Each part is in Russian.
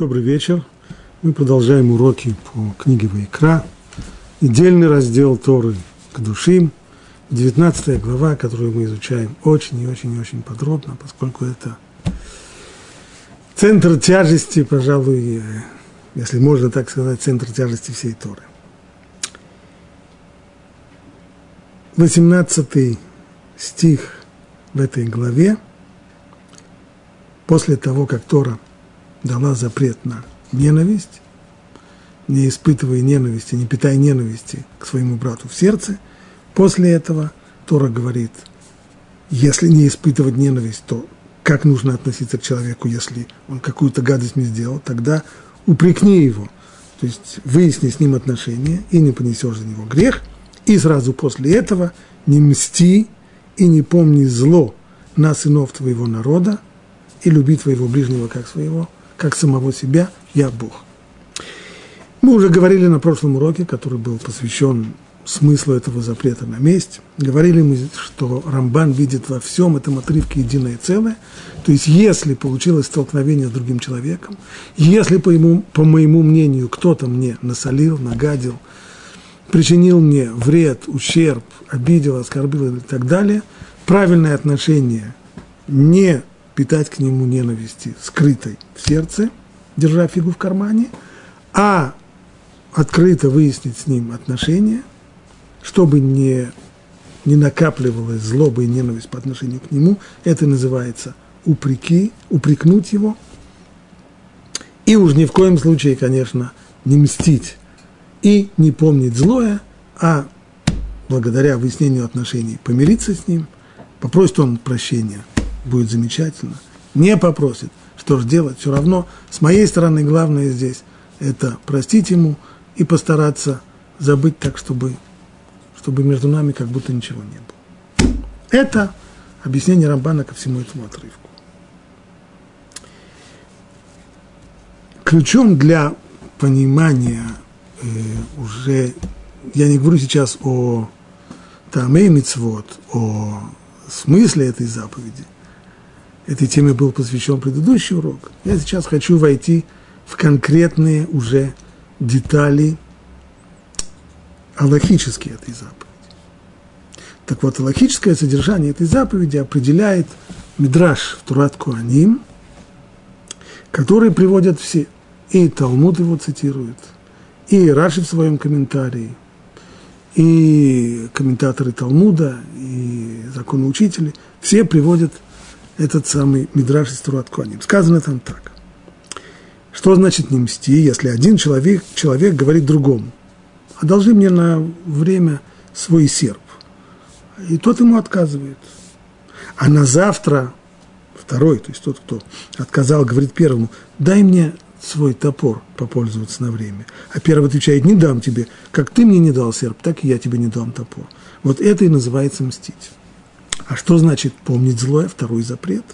Добрый вечер. Мы продолжаем уроки по книге Вайкра. Недельный раздел Торы к душим. 19 глава, которую мы изучаем очень и очень и очень подробно, поскольку это центр тяжести, пожалуй, если можно так сказать, центр тяжести всей Торы. 18 стих в этой главе, после того, как Тора – дала запрет на ненависть, не испытывая ненависти, не питая ненависти к своему брату в сердце. После этого Тора говорит, если не испытывать ненависть, то как нужно относиться к человеку, если он какую-то гадость не сделал, тогда упрекни его, то есть выясни с ним отношения и не понесешь за него грех, и сразу после этого не мсти и не помни зло на сынов твоего народа и люби твоего ближнего как своего как самого себя, я Бог. Мы уже говорили на прошлом уроке, который был посвящен смыслу этого запрета на месть. Говорили мы, что Рамбан видит во всем этом отрывке единое целое. То есть, если получилось столкновение с другим человеком, если, по, ему, по моему мнению, кто-то мне насолил, нагадил, причинил мне вред, ущерб, обидел, оскорбил и так далее, правильное отношение не питать к нему ненависти, скрытой в сердце, держа фигу в кармане, а открыто выяснить с ним отношения, чтобы не, не накапливалась злоба и ненависть по отношению к нему, это называется упреки, упрекнуть его, и уж ни в коем случае, конечно, не мстить и не помнить злое, а благодаря выяснению отношений помириться с ним, попросит он прощения будет замечательно. Не попросит, что же делать, все равно с моей стороны главное здесь это простить ему и постараться забыть так, чтобы, чтобы между нами как будто ничего не было. Это объяснение Рамбана ко всему этому отрывку. Ключом для понимания э, уже, я не говорю сейчас о Тамей Мицвод, о смысле этой заповеди – этой теме был посвящен предыдущий урок. Я сейчас хочу войти в конкретные уже детали аллахические этой заповеди. Так вот, аллахическое содержание этой заповеди определяет Мидраш в Турат Куаним, который приводят все. И Талмуд его цитирует, и Раши в своем комментарии, и комментаторы Талмуда, и законоучители, все приводят этот самый Мидраш из Турат. Сказано там так. Что значит не мсти, если один человек, человек говорит другому, одолжи мне на время свой серп. И тот ему отказывает. А на завтра второй, то есть тот, кто отказал, говорит первому, дай мне свой топор попользоваться на время. А первый отвечает, не дам тебе, как ты мне не дал серп, так и я тебе не дам топор. Вот это и называется мстить. А что значит помнить злое? Второй запрет.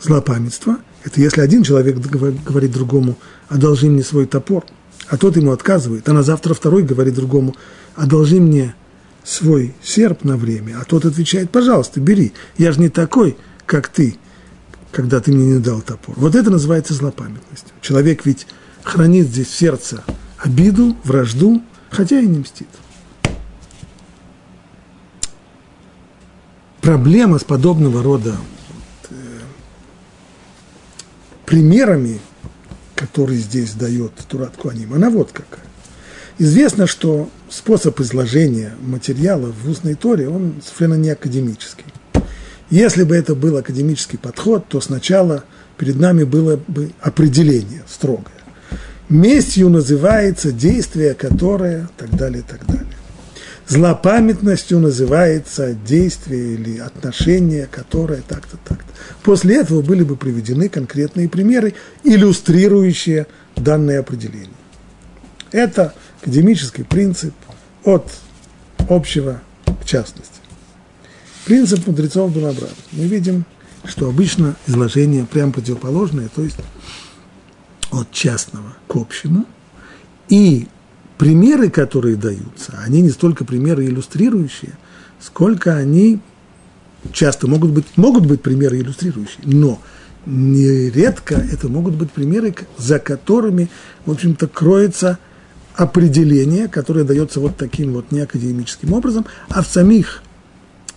Злопамятство – это если один человек говорит другому, одолжи мне свой топор, а тот ему отказывает, а на завтра второй говорит другому, одолжи мне свой серп на время, а тот отвечает, пожалуйста, бери, я же не такой, как ты, когда ты мне не дал топор. Вот это называется злопамятностью. Человек ведь хранит здесь в сердце обиду, вражду, хотя и не мстит. Проблема с подобного рода э, примерами, которые здесь дает Турат Куаним, она вот какая. Известно, что способ изложения материала в устной торе, он совершенно не академический. Если бы это был академический подход, то сначала перед нами было бы определение строгое. Местью называется действие, которое, так далее, так далее. Злопамятностью называется действие или отношение, которое так-то, так-то. После этого были бы приведены конкретные примеры, иллюстрирующие данное определение. Это академический принцип от общего к частности. Принцип мудрецов был обратный. Мы видим, что обычно изложение прям противоположное, то есть от частного к общему, и примеры, которые даются, они не столько примеры иллюстрирующие, сколько они часто могут быть, могут быть примеры иллюстрирующие, но нередко это могут быть примеры, за которыми, в общем-то, кроется определение, которое дается вот таким вот неакадемическим образом, а в самих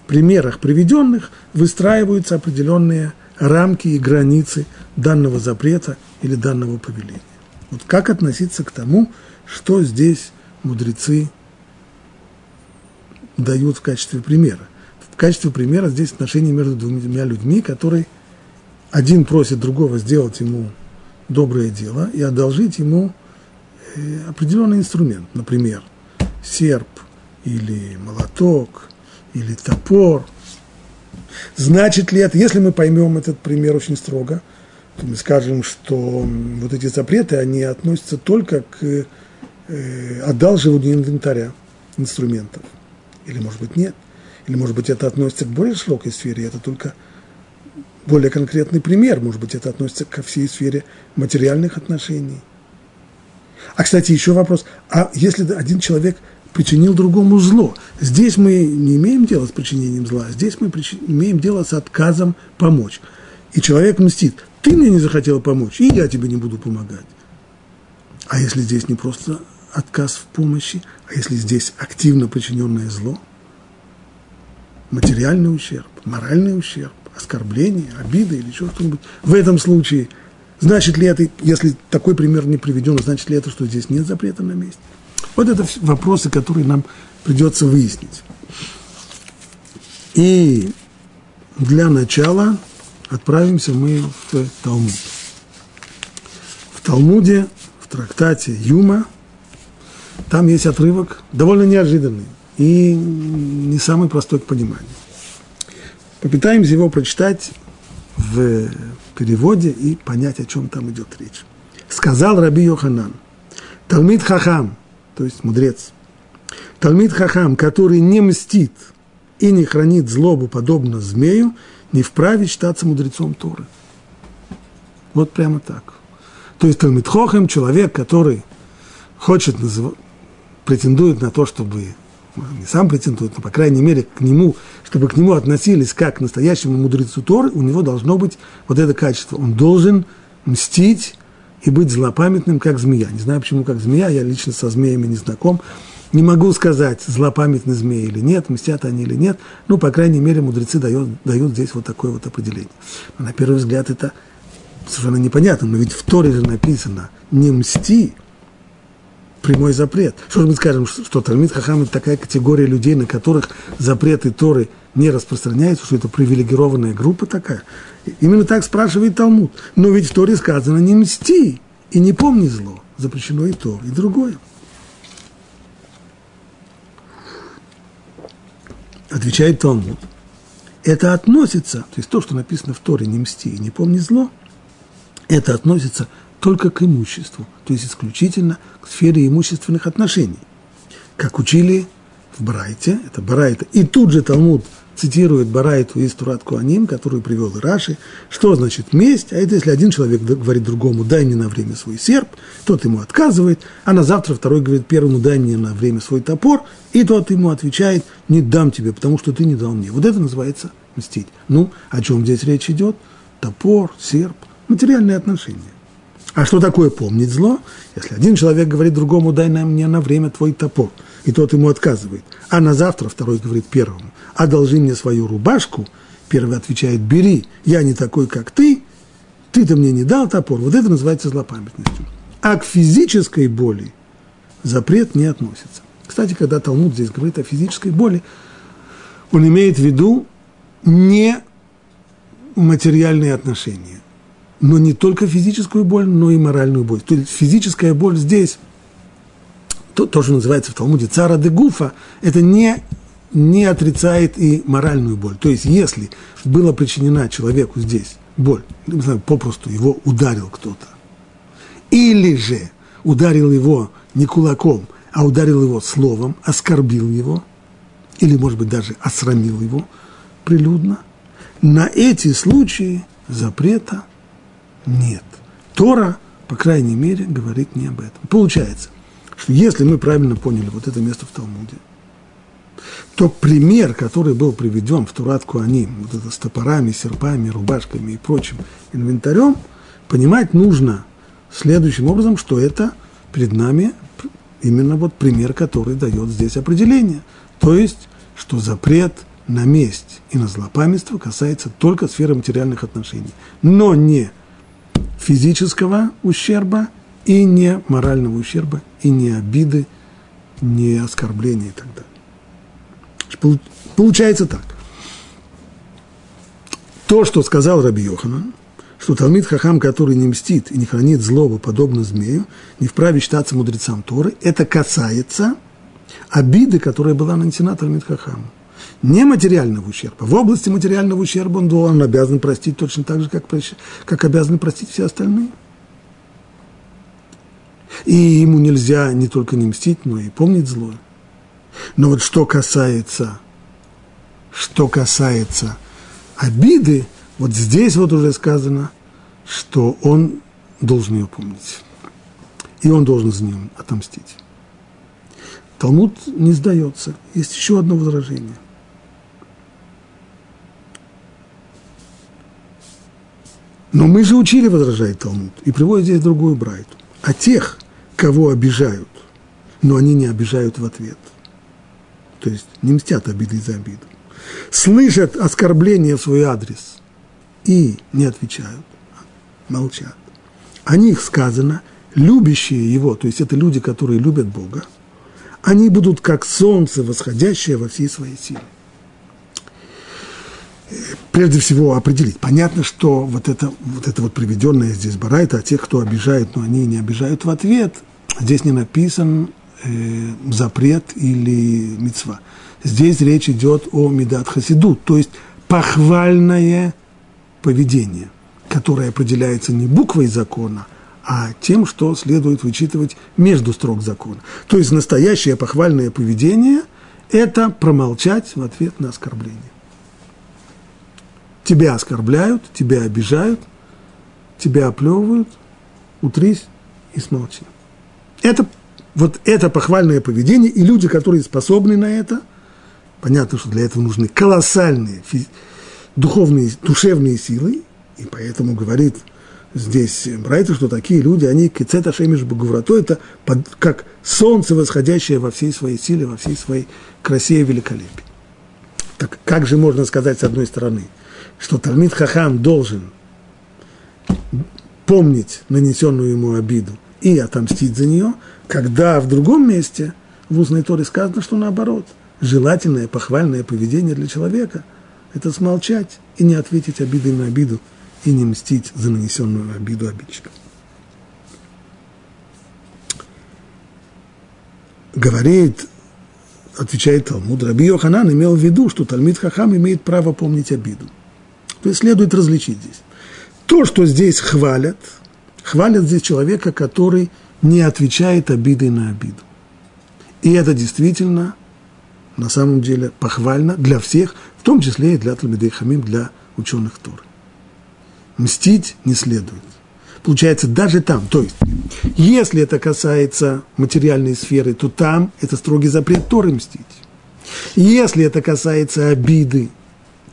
примерах приведенных выстраиваются определенные рамки и границы данного запрета или данного повеления. Вот как относиться к тому, что здесь мудрецы дают в качестве примера. В качестве примера здесь отношения между двумя людьми, которые один просит другого сделать ему доброе дело и одолжить ему э, определенный инструмент, например, серп или молоток или топор. Значит ли это, если мы поймем этот пример очень строго, то мы скажем, что вот эти запреты, они относятся только к э, одалживанию инвентаря, инструментов. Или, может быть, нет. Или, может быть, это относится к более широкой сфере, это только более конкретный пример. Может быть, это относится ко всей сфере материальных отношений. А, кстати, еще вопрос. А если один человек причинил другому зло, здесь мы не имеем дела с причинением зла, здесь мы имеем дело с отказом помочь. И человек мстит. Ты мне не захотел помочь, и я тебе не буду помогать. А если здесь не просто отказ в помощи, а если здесь активно причиненное зло, материальный ущерб, моральный ущерб, оскорбление, обида или что-нибудь, в этом случае, значит ли это, если такой пример не приведен, значит ли это, что здесь нет запрета на месте? Вот это вопросы, которые нам придется выяснить. И для начала отправимся мы в Талмуд. В Талмуде, в трактате Юма, там есть отрывок довольно неожиданный и не самый простой к пониманию. Попытаемся его прочитать в переводе и понять, о чем там идет речь. Сказал Раби Йоханан, Талмит Хахам, то есть мудрец, Талмит Хахам, который не мстит и не хранит злобу, подобно змею, не вправе считаться мудрецом Торы. Вот прямо так. То есть Талмит Хохем, человек, который хочет, назыв... претендует на то, чтобы не сам претендует, но, по крайней мере, к нему, чтобы к нему относились как к настоящему мудрецу Торы, у него должно быть вот это качество. Он должен мстить и быть злопамятным, как змея. Не знаю, почему как змея, я лично со змеями не знаком. Не могу сказать, злопамятны змеи или нет, мстят они или нет. Ну, по крайней мере, мудрецы дают, дают здесь вот такое вот определение. Но на первый взгляд это совершенно непонятно. Но ведь в Торе же написано «не мсти», прямой запрет. Что же мы скажем, что Талмит Хахам – это такая категория людей, на которых запреты Торы не распространяются, что это привилегированная группа такая? Именно так спрашивает Талмуд. Но ведь в Торе сказано «не мсти» и «не помни зло». Запрещено и то, и другое. Отвечает Талмуд. Это относится, то есть то, что написано в Торе «не мсти» и «не помни зло», это относится только к имуществу, то есть исключительно к сфере имущественных отношений. Как учили в Барайте, это Барайта, и тут же Талмуд цитирует Барайту из Турат Куаним, которую привел и Раши, что значит месть, а это если один человек говорит другому, дай мне на время свой серп, тот ему отказывает, а на завтра второй говорит первому, дай мне на время свой топор, и тот ему отвечает, не дам тебе, потому что ты не дал мне. Вот это называется мстить. Ну, о чем здесь речь идет? Топор, серп, материальные отношения. А что такое помнить зло? Если один человек говорит другому, дай нам мне на время твой топор, и тот ему отказывает, а на завтра второй говорит первому, одолжи мне свою рубашку, первый отвечает, бери, я не такой, как ты, ты-то мне не дал топор, вот это называется злопамятностью. А к физической боли запрет не относится. Кстати, когда Талмуд здесь говорит о физической боли, он имеет в виду не материальные отношения но не только физическую боль, но и моральную боль. То есть физическая боль здесь, то, то называется в Талмуде цара де гуфа, это не, не отрицает и моральную боль. То есть если была причинена человеку здесь боль, не знаю, попросту его ударил кто-то, или же ударил его не кулаком, а ударил его словом, оскорбил его, или, может быть, даже осрамил его прилюдно, на эти случаи запрета – нет. Тора, по крайней мере, говорит не об этом. Получается, что если мы правильно поняли вот это место в Талмуде, то пример, который был приведен в Турат Куаним, вот это с топорами, серпами, рубашками и прочим инвентарем, понимать нужно следующим образом, что это перед нами именно вот пример, который дает здесь определение. То есть, что запрет на месть и на злопамятство касается только сферы материальных отношений, но не физического ущерба и не морального ущерба, и не обиды, не оскорбления и так далее. Получается так. То, что сказал Раби Йоханан, что Талмит Хахам, который не мстит и не хранит злобу, подобно змею, не вправе считаться мудрецам Торы, это касается обиды, которая была нанесена Талмит Хахаму. Не материального ущерба. В области материального ущерба он, он обязан простить точно так же, как, как обязаны простить все остальные. И ему нельзя не только не мстить, но и помнить злое. Но вот что касается, что касается обиды, вот здесь вот уже сказано, что он должен ее помнить. И он должен за нее отомстить. Талмуд не сдается. Есть еще одно возражение. Но мы же учили, возражает Талмуд, и приводит здесь другую брайту. А тех, кого обижают, но они не обижают в ответ. То есть не мстят обиды за обиду. Слышат оскорбления в свой адрес и не отвечают, молчат. О них сказано, любящие его, то есть это люди, которые любят Бога, они будут как солнце, восходящее во всей своей силе. Прежде всего определить. Понятно, что вот это вот, это вот приведенное здесь барайта, а тех, кто обижает, но они не обижают в ответ, Здесь не написан э, запрет или мецва. Здесь речь идет о медат хасиду, то есть похвальное поведение, которое определяется не буквой закона, а тем, что следует вычитывать между строк закона. То есть настоящее похвальное поведение – это промолчать в ответ на оскорбление. Тебя оскорбляют, тебя обижают, тебя оплевывают, утрись и смолчи. Это, вот это похвальное поведение, и люди, которые способны на это, понятно, что для этого нужны колоссальные духовные, душевные силы, и поэтому говорит здесь Брайта, что такие люди, они кицета шемиш багуврато, это под, как солнце, восходящее во всей своей силе, во всей своей красе и великолепии. Так как же можно сказать с одной стороны, что Талмит Хахам должен помнить нанесенную ему обиду, и отомстить за нее, когда в другом месте в устной торе сказано, что наоборот, желательное похвальное поведение для человека – это смолчать и не ответить обидой на обиду, и не мстить за нанесенную обиду обидчика. Говорит, отвечает Талмуд, Раби Йоханан имел в виду, что Талмит Хахам имеет право помнить обиду. То есть следует различить здесь. То, что здесь хвалят – хвалят здесь человека, который не отвечает обидой на обиду. И это действительно, на самом деле, похвально для всех, в том числе и для Талмидей Хамим, для ученых Торы. Мстить не следует. Получается, даже там, то есть, если это касается материальной сферы, то там это строгий запрет Торы мстить. Если это касается обиды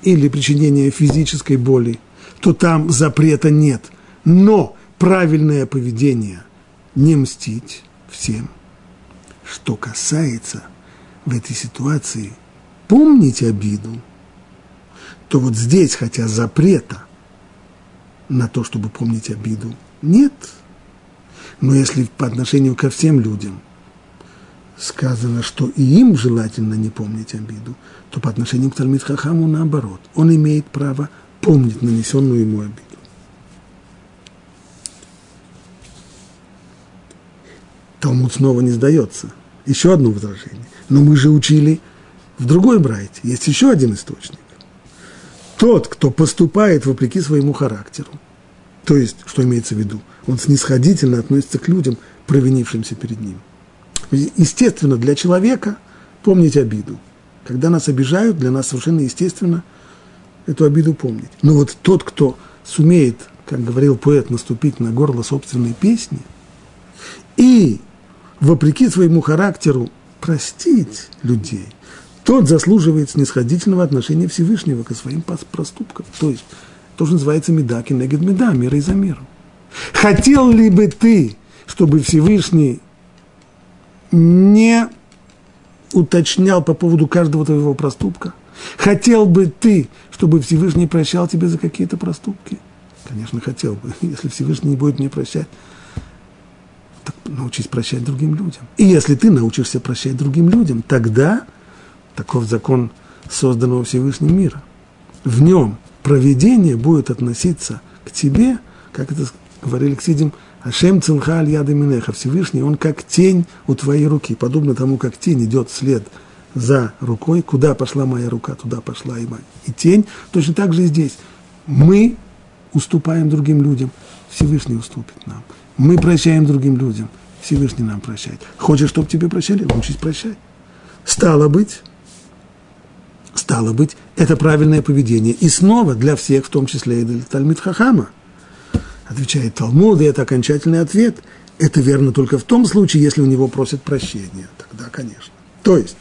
или причинения физической боли, то там запрета нет. Но правильное поведение – не мстить всем. Что касается в этой ситуации помнить обиду, то вот здесь, хотя запрета на то, чтобы помнить обиду, нет. Но если по отношению ко всем людям сказано, что и им желательно не помнить обиду, то по отношению к Талмит Хахаму наоборот. Он имеет право помнить нанесенную ему обиду. Талмуд снова не сдается. Еще одно возражение. Но мы же учили в другой брайте. Есть еще один источник. Тот, кто поступает вопреки своему характеру, то есть, что имеется в виду, он снисходительно относится к людям, провинившимся перед ним. Естественно, для человека помнить обиду. Когда нас обижают, для нас совершенно естественно эту обиду помнить. Но вот тот, кто сумеет, как говорил поэт, наступить на горло собственной песни и вопреки своему характеру простить людей, тот заслуживает снисходительного отношения Всевышнего к своим проступкам. То есть, то, что называется медаки негед меда, мера и за меру. Хотел ли бы ты, чтобы Всевышний не уточнял по поводу каждого твоего проступка? Хотел бы ты, чтобы Всевышний прощал тебе за какие-то проступки? Конечно, хотел бы. Если Всевышний не будет мне прощать, так научись прощать другим людям. И если ты научишься прощать другим людям, тогда таков закон созданного Всевышним мира. В нем проведение будет относиться к тебе, как это говорили Ксидим, Ашем цилха аль яда минеха, Всевышний, он как тень у твоей руки, подобно тому, как тень идет вслед за рукой, куда пошла моя рука, туда пошла и моя. И тень, точно так же и здесь. Мы уступаем другим людям, Всевышний уступит нам. Мы прощаем другим людям, Всевышний нам прощает. Хочешь, чтобы тебе прощали, учись прощать. Стало быть, стало быть, это правильное поведение. И снова для всех, в том числе и для Тальмит Хахама. Отвечает Талмуд, и это окончательный ответ. Это верно только в том случае, если у него просят прощения. Тогда, конечно. То есть,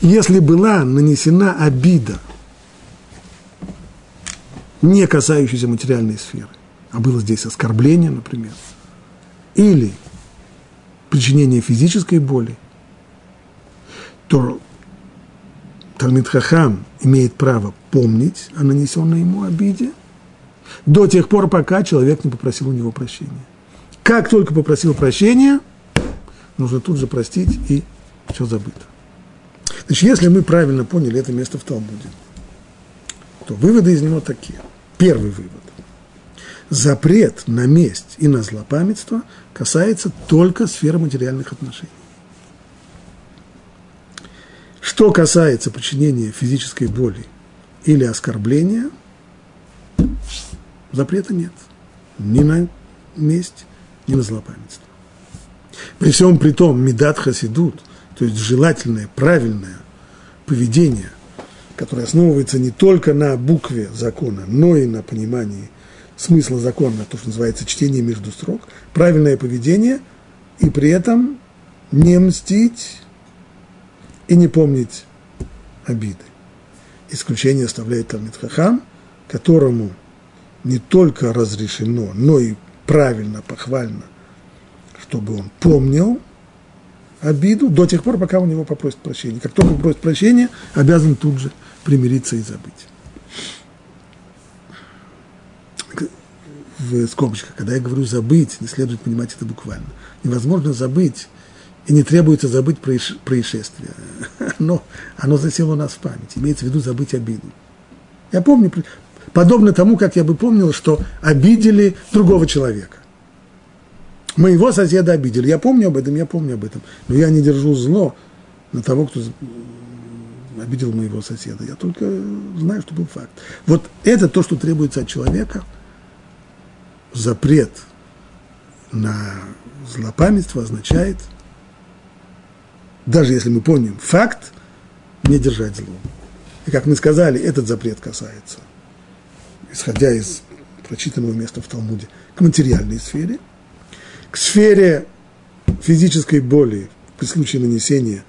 если была нанесена обида, не касающаяся материальной сферы, а было здесь оскорбление, например, или причинение физической боли, то Талмит Хахам имеет право помнить о нанесенной ему обиде до тех пор, пока человек не попросил у него прощения. Как только попросил прощения, нужно тут же простить, и все забыто. Значит, если мы правильно поняли это место в Талмуде, то выводы из него такие. Первый вывод. Запрет на месть и на злопамятство касается только сферы материальных отношений. Что касается причинения физической боли или оскорбления, запрета нет. Ни на месть, ни на злопамятство. При всем при том, медат хасидут, то есть желательное, правильное поведение, которое основывается не только на букве закона, но и на понимании смысла закона, то, что называется чтение между строк, правильное поведение, и при этом не мстить и не помнить обиды. Исключение оставляет Талмит Хахам, которому не только разрешено, но и правильно, похвально, чтобы он помнил обиду до тех пор, пока у него попросит прощения. Как только попросит прощения, обязан тут же примириться и забыть. В скобочках, когда я говорю забыть, не следует понимать это буквально. Невозможно забыть, и не требуется забыть происшествие. Но оно засело нас в память. Имеется в виду забыть обиду. Я помню, подобно тому, как я бы помнил, что обидели другого человека. Моего соседа обидели. Я помню об этом, я помню об этом. Но я не держу зло на того, кто обидел моего соседа. Я только знаю, что был факт. Вот это то, что требуется от человека. Запрет на злопамятство означает, даже если мы помним факт, не держать зло. И как мы сказали, этот запрет касается, исходя из прочитанного места в Талмуде, к материальной сфере – к сфере физической боли при случае нанесения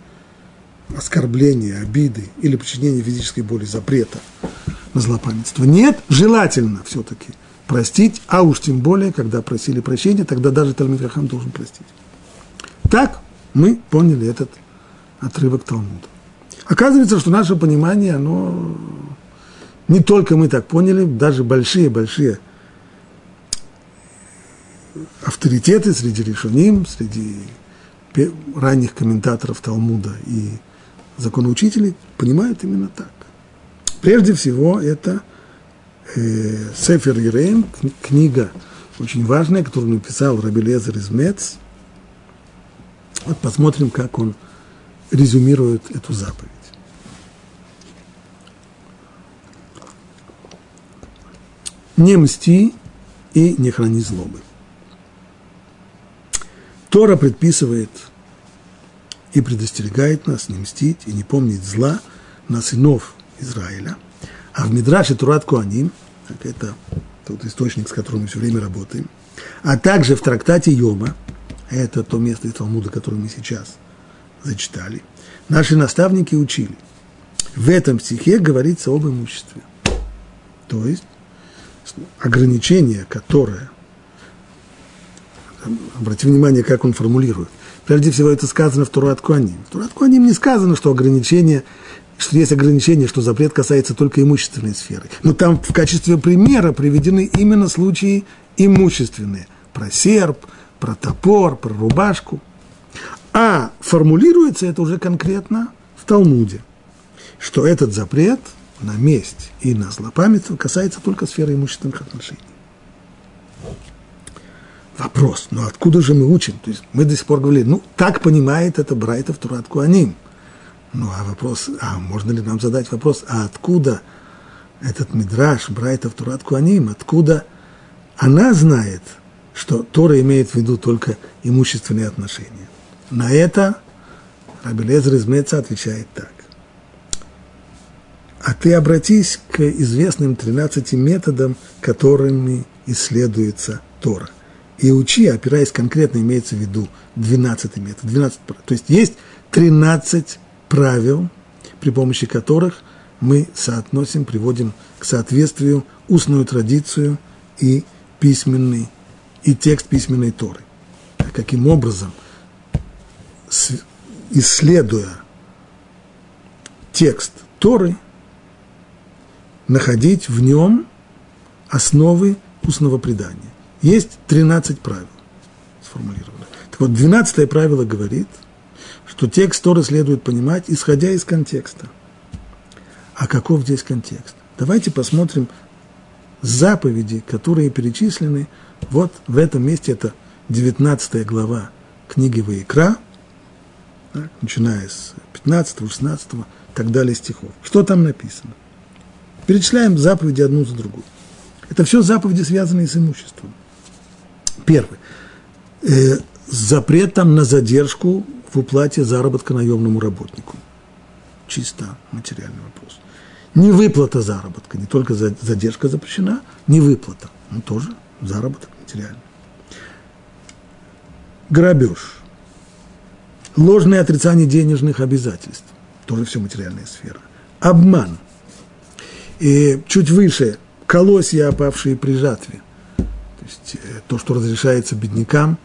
оскорбления, обиды или причинения физической боли, запрета на злопамятство. Нет, желательно все-таки простить, а уж тем более, когда просили прощения, тогда даже Талмит Хахам должен простить. Так мы поняли этот отрывок Талмуда. Оказывается, что наше понимание, оно не только мы так поняли, даже большие-большие авторитеты среди решуним, среди ранних комментаторов Талмуда и законоучителей понимают именно так. Прежде всего, это э, Сефер Ереем, книга очень важная, которую написал Раби Лезер из Мец. Вот посмотрим, как он резюмирует эту заповедь. Не мсти и не храни злобы. Тора предписывает и предостерегает нас не мстить и не помнить зла на сынов Израиля. А в Мидраше Турат Куаним, это тот источник, с которым мы все время работаем, а также в трактате Йома, это то место из Талмуда, которое мы сейчас зачитали, наши наставники учили. В этом стихе говорится об имуществе. То есть ограничение, которое, обратите внимание, как он формулирует. Прежде всего, это сказано в Турат Куаним. В Турат Куаним не сказано, что ограничение, что есть ограничение, что запрет касается только имущественной сферы. Но там в качестве примера приведены именно случаи имущественные. Про серп, про топор, про рубашку. А формулируется это уже конкретно в Талмуде, что этот запрет – на месть и на злопамятство касается только сферы имущественных отношений. Вопрос, ну откуда же мы учим? То есть мы до сих пор говорили, ну так понимает это Брайта в Турат Куаним. Ну а вопрос, а можно ли нам задать вопрос, а откуда этот мидраж Брайта в Турат Куаним, откуда она знает, что Тора имеет в виду только имущественные отношения? На это Раби Лезер из Меца отвечает так. А ты обратись к известным 13 методам, которыми исследуется Тора. И учи, опираясь конкретно, имеется в виду 12 метод. 12, то есть есть 13 правил, при помощи которых мы соотносим, приводим к соответствию устную традицию и письменный, и текст письменной Торы. Каким образом, исследуя текст Торы, находить в нем основы устного предания. Есть 13 правил сформулировано. Так вот, 12 правило говорит, что текст Торы следует понимать, исходя из контекста. А каков здесь контекст? Давайте посмотрим заповеди, которые перечислены вот в этом месте. Это 19 глава книги Ваикра, начиная с 15, 16, так далее стихов. Что там написано? Перечисляем заповеди одну за другой. Это все заповеди, связанные с имуществом. Первый. Э, запрет там на задержку в уплате заработка наемному работнику. Чисто материальный вопрос. Не выплата заработка, не только задержка запрещена, не выплата, но тоже заработок материальный. Грабеж. Ложное отрицание денежных обязательств. Тоже все материальная сфера. Обман – и чуть выше колосья, опавшие при жатве. То есть э, то, что разрешается беднякам,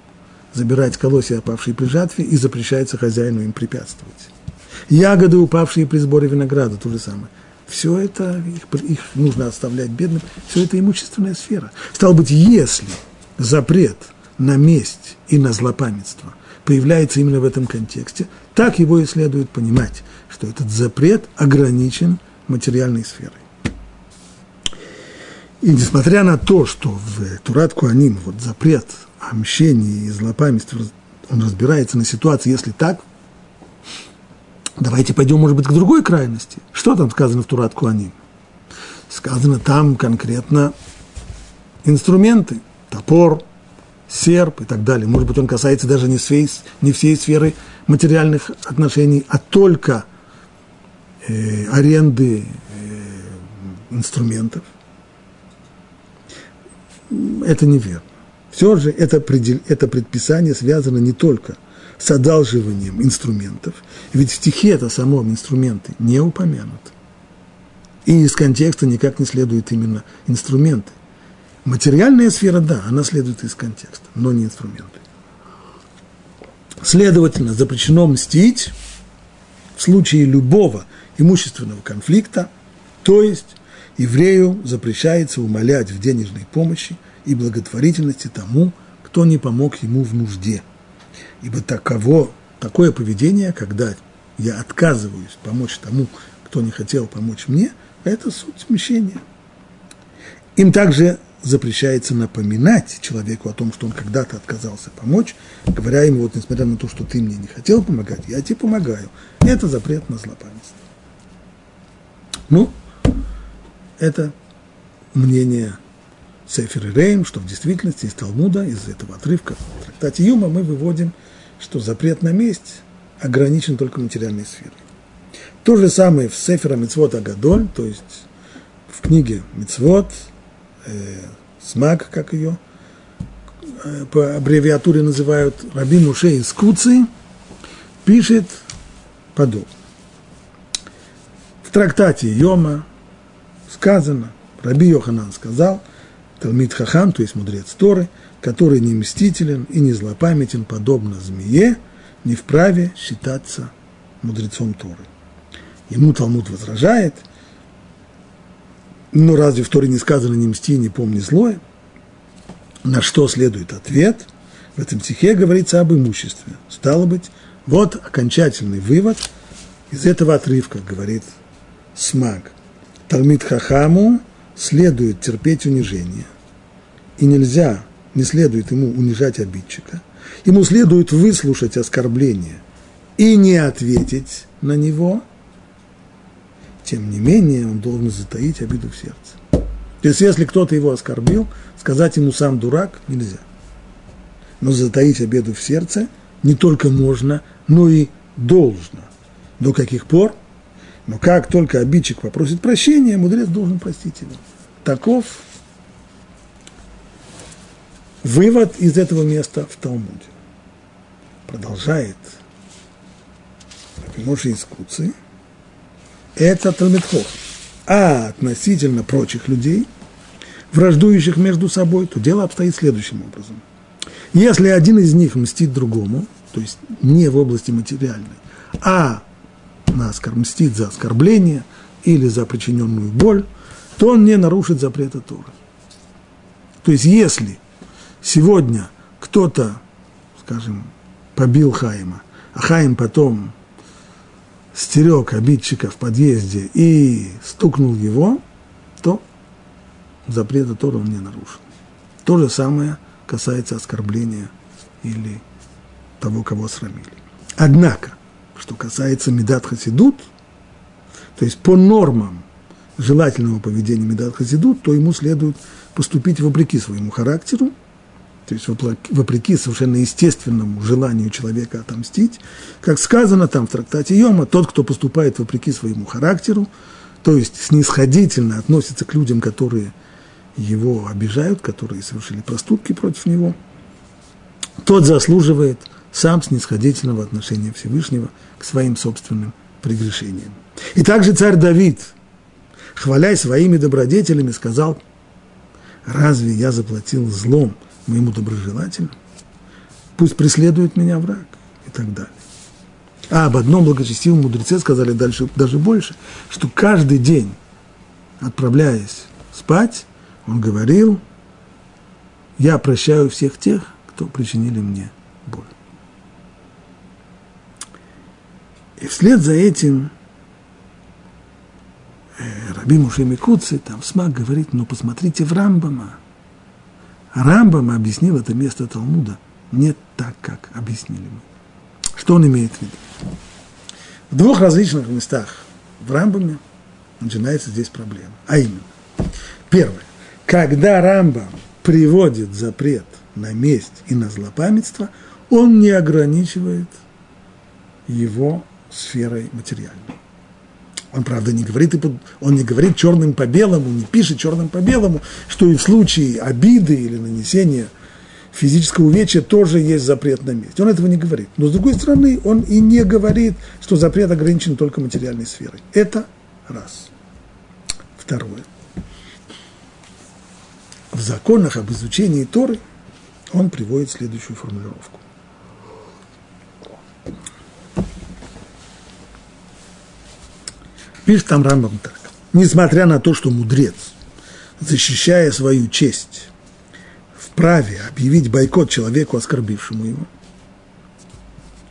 забирать колосья, опавшие при жатве, и запрещается хозяину им препятствовать. Ягоды, упавшие при сборе винограда, то же самое. Все это, их, их нужно оставлять бедным, все это имущественная сфера. Стало быть, если запрет на месть и на злопамятство появляется именно в этом контексте, так его и следует понимать, что этот запрет ограничен материальной сферой. И несмотря на то, что в Турат Куаним вот запрет о мщении и злопамятстве, он разбирается на ситуации, если так, давайте пойдем, может быть, к другой крайности. Что там сказано в Турат Куаним? Сказано там конкретно инструменты, топор, серп и так далее. Может быть, он касается даже не всей, не всей сферы материальных отношений, а только э, аренды э, инструментов это неверно. Все же это, это предписание связано не только с одалживанием инструментов, ведь в стихе это самом инструменты не упомянуты. И из контекста никак не следует именно инструменты. Материальная сфера, да, она следует из контекста, но не инструменты. Следовательно, запрещено мстить в случае любого имущественного конфликта, то есть еврею запрещается умолять в денежной помощи и благотворительности тому, кто не помог ему в нужде. Ибо таково, такое поведение, когда я отказываюсь помочь тому, кто не хотел помочь мне, это суть смещения. Им также запрещается напоминать человеку о том, что он когда-то отказался помочь, говоря ему, вот несмотря на то, что ты мне не хотел помогать, я тебе помогаю. Это запрет на злопамятство. Ну, это мнение Сефер и Рейм, что в действительности из Талмуда, из этого отрывка в трактате Юма мы выводим, что запрет на месть ограничен только материальной сферой. То же самое в Сефера Мицвод Агадоль, то есть в книге Мицвод, э, Смак, как ее э, по аббревиатуре называют, Рабин Муше из Куцы, пишет подобно. В трактате Йома сказано, Раби Йоханан сказал, Талмит Хахам, то есть мудрец Торы, который не мстителен и не злопамятен, подобно змее, не вправе считаться мудрецом Торы. Ему Талмуд возражает, ну разве в Торе не сказано «не мсти, не помни злое»? На что следует ответ? В этом стихе говорится об имуществе. Стало быть, вот окончательный вывод из этого отрывка, говорит Смаг. Талмит Хахаму следует терпеть унижение. И нельзя, не следует ему унижать обидчика. Ему следует выслушать оскорбление и не ответить на него. Тем не менее, он должен затаить обиду в сердце. То есть, если кто-то его оскорбил, сказать ему сам дурак нельзя. Но затаить обиду в сердце не только можно, но и должно. До каких пор? Но как только обидчик попросит прощения, мудрец должен простить его. Таков вывод из этого места в Талмуде. Продолжает Моше из. Это Талмитхох. А относительно прочих людей, враждующих между собой, то дело обстоит следующим образом. Если один из них мстит другому, то есть не в области материальной, а на оскор... мстит за оскорбление или за причиненную боль, то он не нарушит запрета Торы. То есть если сегодня кто-то, скажем, побил Хаима, а Хаим потом стерег обидчика в подъезде и стукнул его, то запрета Тора он не нарушил. То же самое касается оскорбления или того, кого срамили. Однако, что касается Медат Хасидут, то есть по нормам желательного поведения Медат Хасидут, то ему следует поступить вопреки своему характеру, то есть вопреки совершенно естественному желанию человека отомстить, как сказано там в трактате Йома, тот, кто поступает вопреки своему характеру, то есть снисходительно относится к людям, которые его обижают, которые совершили проступки против него, тот заслуживает сам снисходительного отношения Всевышнего к своим собственным прегрешениям. И также царь Давид, хвалясь своими добродетелями, сказал, разве я заплатил злом моему доброжелателю? Пусть преследует меня враг и так далее. А об одном благочестивом мудреце сказали дальше даже больше, что каждый день, отправляясь спать, он говорил, я прощаю всех тех, кто причинили мне боль. И вслед за этим э, Раби Муше Микуци, там Смак говорит, ну посмотрите в Рамбама. Рамбам объяснил это место Талмуда не так, как объяснили мы. Что он имеет в виду? В двух различных местах в Рамбаме начинается здесь проблема. А именно, первое, когда Рамбам приводит запрет на месть и на злопамятство, он не ограничивает его сферой материальной. Он, правда, не говорит, он не говорит черным по белому, не пишет черным по белому, что и в случае обиды или нанесения физического увечья тоже есть запрет на месть. Он этого не говорит. Но, с другой стороны, он и не говорит, что запрет ограничен только материальной сферой. Это раз. Второе. В законах об изучении Торы он приводит следующую формулировку. Пишет там Рамбам так. Несмотря на то, что мудрец, защищая свою честь, вправе объявить бойкот человеку, оскорбившему его,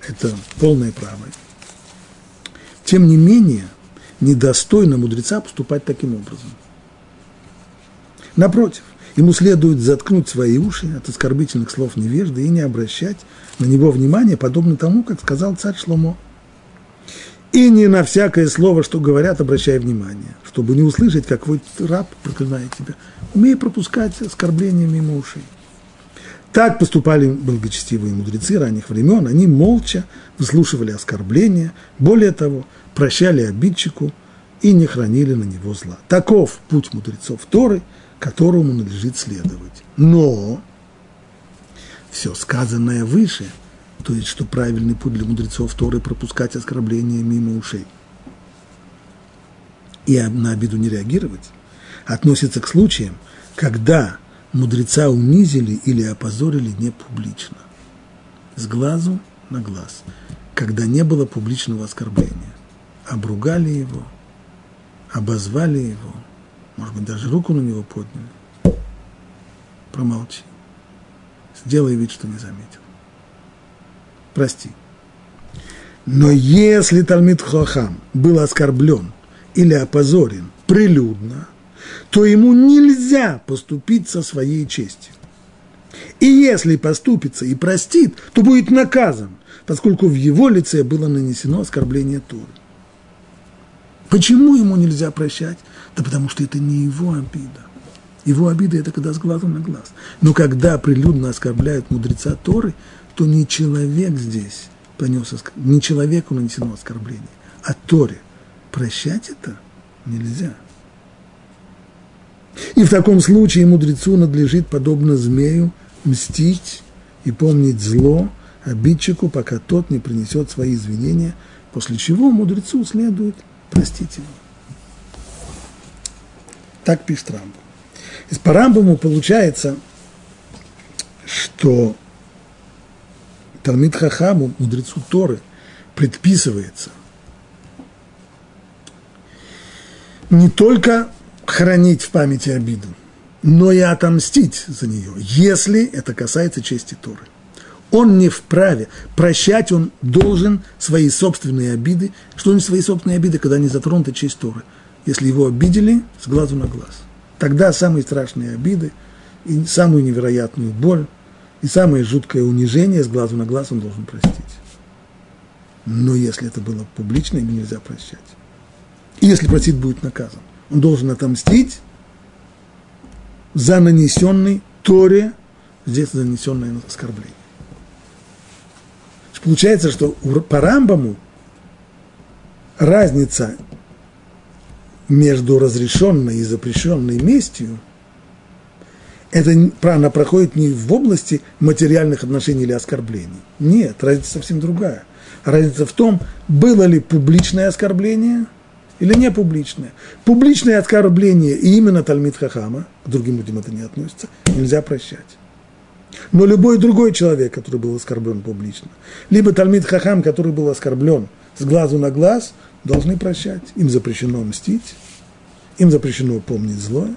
это полное право. Тем не менее, недостойно мудреца поступать таким образом. Напротив, ему следует заткнуть свои уши от оскорбительных слов невежды и не обращать на него внимания, подобно тому, как сказал царь Шломо – и не на всякое слово, что говорят, обращай внимание, чтобы не услышать, как вы раб проклинает тебя. Умей пропускать оскорбления мимо ушей. Так поступали благочестивые мудрецы ранних времен. Они молча выслушивали оскорбления, более того, прощали обидчику и не хранили на него зла. Таков путь мудрецов Торы, которому надлежит следовать. Но все сказанное выше то есть, что правильный путь для мудрецов Торы пропускать оскорбления мимо ушей и на обиду не реагировать, относится к случаям, когда мудреца унизили или опозорили не публично, с глазу на глаз, когда не было публичного оскорбления. Обругали его, обозвали его, может быть, даже руку на него подняли. Промолчи. Сделай вид, что не заметил. Прости. Но если Талмит Хохам был оскорблен или опозорен прилюдно, то ему нельзя поступить со своей честью. И если поступится и простит, то будет наказан, поскольку в его лице было нанесено оскорбление Торы. Почему ему нельзя прощать? Да потому что это не его обида. Его обида – это когда с глазу на глаз. Но когда прилюдно оскорбляют мудреца Торы, то не человек здесь понес, не человеку нанесено оскорбление, а Торе. Прощать это нельзя. И в таком случае мудрецу надлежит, подобно змею, мстить и помнить зло обидчику, пока тот не принесет свои извинения, после чего мудрецу следует простить его. Так пишет Рамбам. Из по Рамбаму получается, что Талмит Хахаму, мудрецу Торы, предписывается не только хранить в памяти обиду, но и отомстить за нее, если это касается чести Торы. Он не вправе. Прощать он должен свои собственные обиды. Что не свои собственные обиды, когда не затронута честь Торы? Если его обидели, с глазу на глаз. Тогда самые страшные обиды, и самую невероятную боль, и самое жуткое унижение с глазу на глаз он должен простить. Но если это было публично, ему нельзя прощать. И если простить, будет наказан. Он должен отомстить за нанесенный Торе, здесь нанесенное оскорбление. Получается, что по Рамбаму разница между разрешенной и запрещенной местью, это она проходит не в области материальных отношений или оскорблений. Нет, разница совсем другая. Разница в том, было ли публичное оскорбление или не публичное. Публичное оскорбление и именно Тальмит Хахама, к другим людям это не относится, нельзя прощать. Но любой другой человек, который был оскорблен публично, либо Тальмит Хахам, который был оскорблен с глазу на глаз, должны прощать. Им запрещено мстить, им запрещено помнить злое.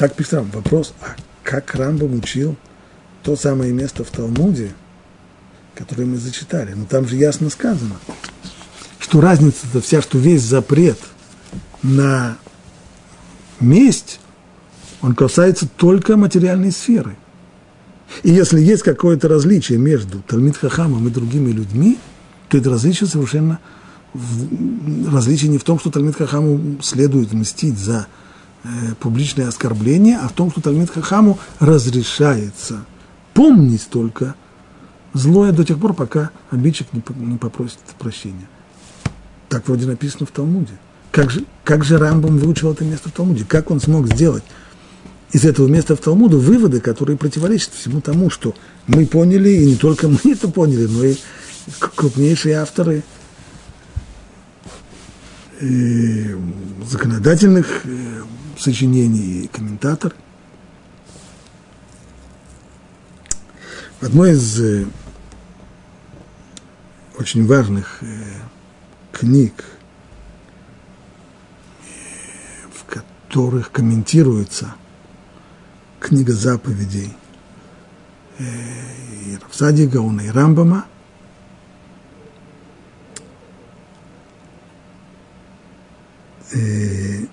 Так пишет Рам. Вопрос, а как Рамбам учил то самое место в Талмуде, которое мы зачитали? Но там же ясно сказано, что разница-то вся, что весь запрет на месть, он касается только материальной сферы. И если есть какое-то различие между Талмит Хахамом и другими людьми, то это различие совершенно различие не в том, что Талмит Хахаму следует мстить за публичное оскорбление, а в том, что Талмит Хахаму разрешается помнить только злое до тех пор, пока обидчик не, попросит прощения. Так вроде написано в Талмуде. Как же, как же Рамбам выучил это место в Талмуде? Как он смог сделать из этого места в Талмуду выводы, которые противоречат всему тому, что мы поняли, и не только мы это поняли, но и крупнейшие авторы э, законодательных э, сочинений и комментатор. В одной из э, очень важных книг, в которых комментируется книга заповедей э, и Равсади и Рамбама, э,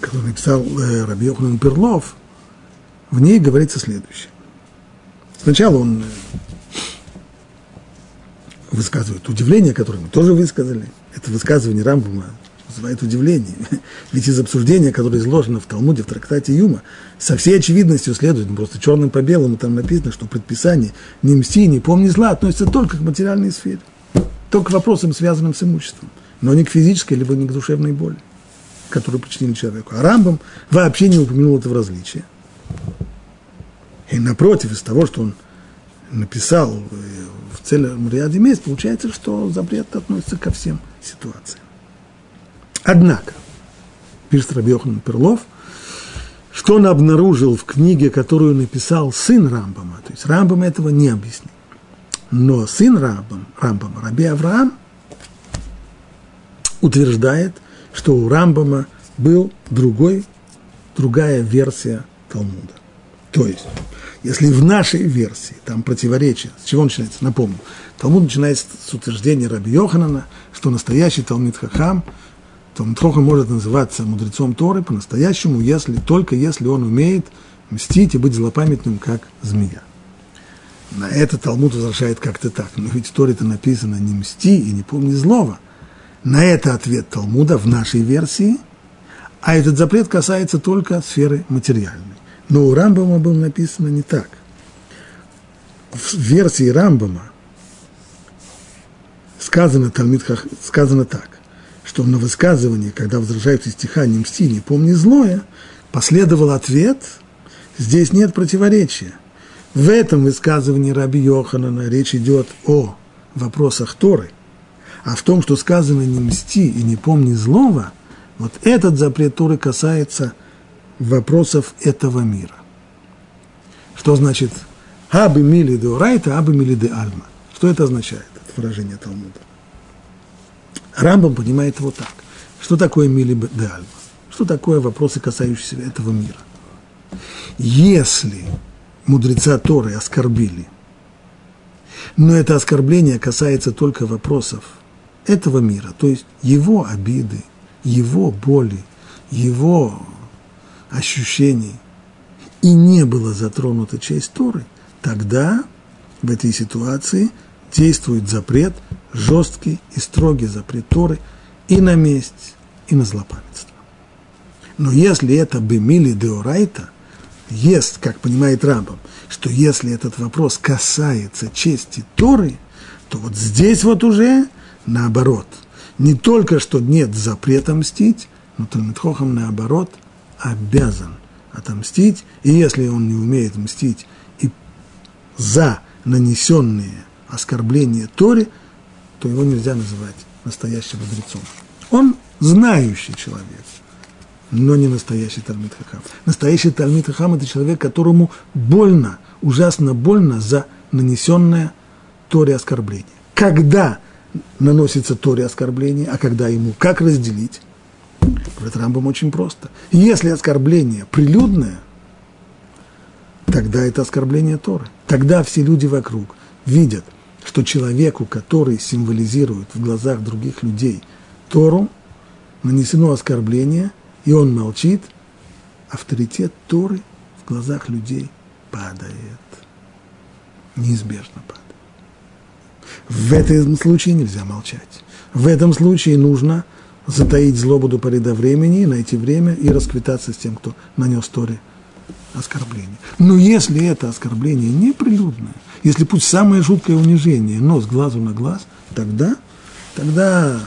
который написал э, Раби Йоханан Перлов, в ней говорится следующее. Сначала он высказывает удивление, которое мы тоже высказали. Это высказывание Рамбама вызывает удивление. Ведь из обсуждения, которое изложено в Талмуде, в трактате Юма, со всей очевидностью следует, ну, просто черным по белому там написано, что предписание «не мсти, не помни зла» относится только к материальной сфере, только к вопросам, связанным с имуществом, но не к физической, либо не к душевной боли, которую причинили человеку. А Рамбам вообще не упомянул это в различии. И напротив, из того, что он написал э, в целом ряде мест, получается, что запрет относится ко всем ситуациям. Однако, пишет Рабьехан Перлов, что он обнаружил в книге, которую написал сын Рамбама, то есть Рамбам этого не объяснил. Но сын Рамбам, Рамбама, Раби Авраам, утверждает, что у Рамбама был другой, другая версия Талмуда. То есть, если в нашей версии там противоречие, с чего начинается? Напомню, Талмуд начинается с утверждения Раби Йоханана, что настоящий Талмит Хахам, Талмит Хохам может называться мудрецом Торы по-настоящему, если, только если он умеет мстить и быть злопамятным, как змея. На это Талмуд возвращает как-то так. Но ведь в Торе-то написано «не мсти и не помни злого». На это ответ Талмуда в нашей версии, а этот запрет касается только сферы материальной. Но у Рамбама было написано не так. В версии Рамбама сказано, Талмит, сказано так, что на высказывание, когда возражают из стиха «не мсти, не помни злое», последовал ответ, здесь нет противоречия. В этом высказывании Раби Йоханана речь идет о вопросах Торы, а в том, что сказано «не мсти и не помни злого», вот этот запрет Торы касается вопросов этого мира. Что значит «абы мили де урайта, абы мили де альма»? Что это означает, это выражение Талмуда? Рамбам понимает его так. Что такое мили де альма? Что такое вопросы, касающиеся этого мира? Если мудреца Торы оскорбили, но это оскорбление касается только вопросов этого мира, то есть его обиды, его боли, его ощущений, и не было затронута часть Торы, тогда в этой ситуации действует запрет, жесткий и строгий запрет Торы и на месть, и на злопамятство. Но если это бемили деорайта, есть, как понимает Рамбам, что если этот вопрос касается чести Торы, то вот здесь вот уже наоборот. Не только что нет запрета мстить, но Талмитхохам наоборот обязан отомстить, и если он не умеет мстить и за нанесенные оскорбления Торе, то его нельзя называть настоящим мудрецом. Он знающий человек, но не настоящий Талмит Хахам. Настоящий Талмит Хахам – это человек, которому больно, ужасно больно за нанесенное Торе оскорбление. Когда наносится Торе оскорбление, а когда ему, как разделить? Говорит Рамбам очень просто. Если оскорбление прилюдное, тогда это оскорбление Торы. Тогда все люди вокруг видят, что человеку, который символизирует в глазах других людей Тору, нанесено оскорбление, и он молчит, авторитет Торы в глазах людей падает. Неизбежно падает. В этом случае нельзя молчать. В этом случае нужно затаить злобу до поры до времени, найти время и расквитаться с тем, кто нанес Торе оскорбление. Но если это оскорбление неприлюдное, если пусть самое жуткое унижение, нос глазу на глаз, тогда, тогда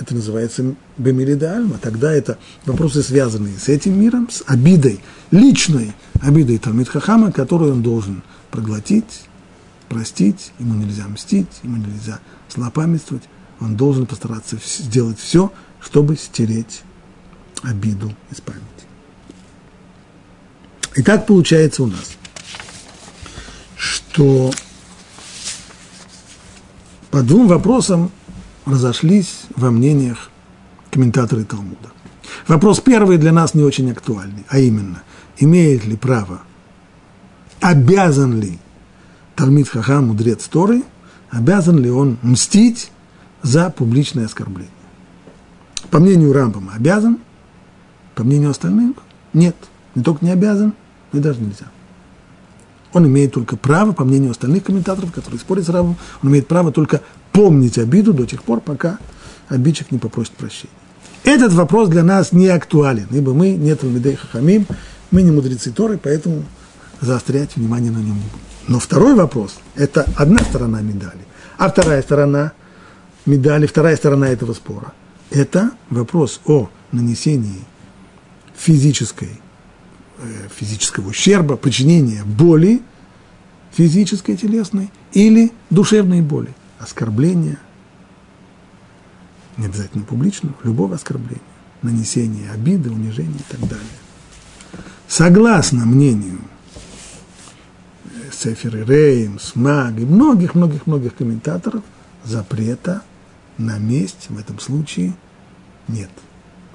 это называется бемирида альма, тогда это вопросы, связанные с этим миром, с обидой, личной обидой Талмит Хахама, которую он должен проглотить, простить, ему нельзя мстить, ему нельзя злопамятствовать, он должен постараться сделать все, чтобы стереть обиду из памяти. И так получается у нас, что по двум вопросам разошлись во мнениях комментаторы Талмуда. Вопрос первый для нас не очень актуальный, а именно, имеет ли право, обязан ли Талмит Хахам, мудрец Торы, обязан ли он мстить за публичное оскорбление? По мнению Рамбама обязан, по мнению остальных нет. Не только не обязан, но и даже нельзя. Он имеет только право, по мнению остальных комментаторов, которые спорят с Рамбом, он имеет право только помнить обиду до тех пор, пока обидчик не попросит прощения. Этот вопрос для нас не актуален, ибо мы не Талмидей Хахамим, мы не мудрецы Торы, поэтому заострять внимание на нем не будем. Но второй вопрос – это одна сторона медали, а вторая сторона медали, вторая сторона этого спора – это вопрос о нанесении физической, э, физического ущерба, причинения боли физической, телесной или душевной боли, оскорбления, не обязательно публичного, любого оскорбления, нанесения обиды, унижения и так далее. Согласно мнению Сефер Рейм, Смаг и многих-многих-многих комментаторов, запрета на месть в этом случае нет.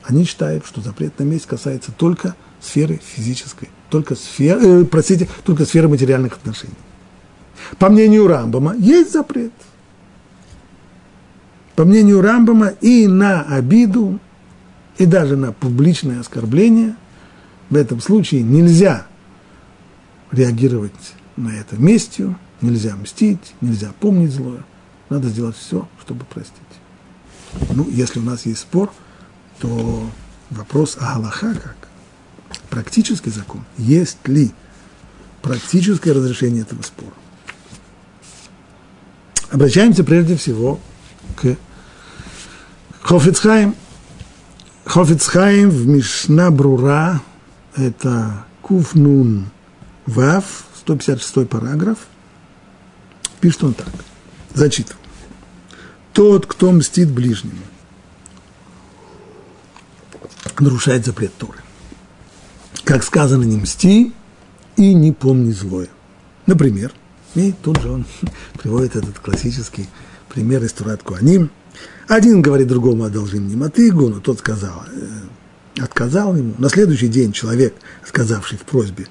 Они считают, что запрет на месть касается только сферы физической, только сферы, э, простите, только сферы материальных отношений. По мнению Рамбама, есть запрет. По мнению Рамбама и на обиду, и даже на публичное оскорбление в этом случае нельзя реагировать на это местью, нельзя мстить, нельзя помнить злое. Надо сделать все, чтобы простить. Ну, если у нас есть спор, то вопрос а Аллаха как? Практический закон. Есть ли практическое разрешение этого спора? Обращаемся прежде всего к Хофицхайм. Хофицхайм в Мишна Брура, это Куфнун Вав, 156 параграф, пишет он так, зачитываю. Тот, кто мстит ближнему, нарушает запрет Торы. Как сказано, не мсти и не помни злое. Например, и тут же он приводит этот классический пример из Турат Куаним. Один говорит другому одолжи мне мотыгу, но тот сказал, э, отказал ему. На следующий день человек, сказавший в просьбе,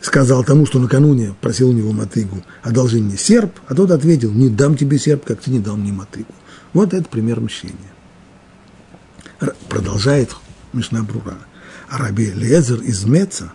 сказал тому, что накануне просил у него мотыгу, одолжи мне серп, а тот ответил, не дам тебе серп, как ты не дал мне мотыгу. Вот это пример мщения. Продолжает Мишна Брура. Раби Лезер из Меца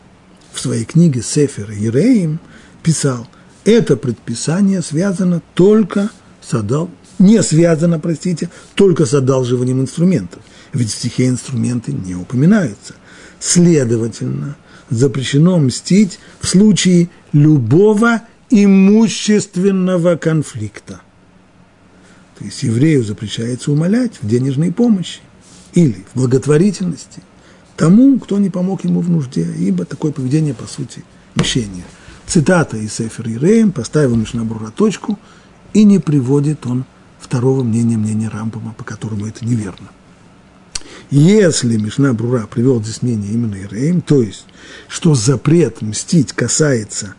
в своей книге Сефер Ереим писал, это предписание связано только с одал, не связано, простите, только с одалживанием инструментов. Ведь в стихе инструменты не упоминаются. Следовательно, запрещено мстить в случае любого имущественного конфликта. То есть еврею запрещается умолять в денежной помощи или в благотворительности тому, кто не помог ему в нужде, ибо такое поведение, по сути, мщение. Цитата из Сефер Иреем, поставил Мишнабрура точку, и не приводит он второго мнения, мнения Рамбама, по которому это неверно. Если Мишна Брура привел здесь мнение именно Иреем, то есть, что запрет мстить касается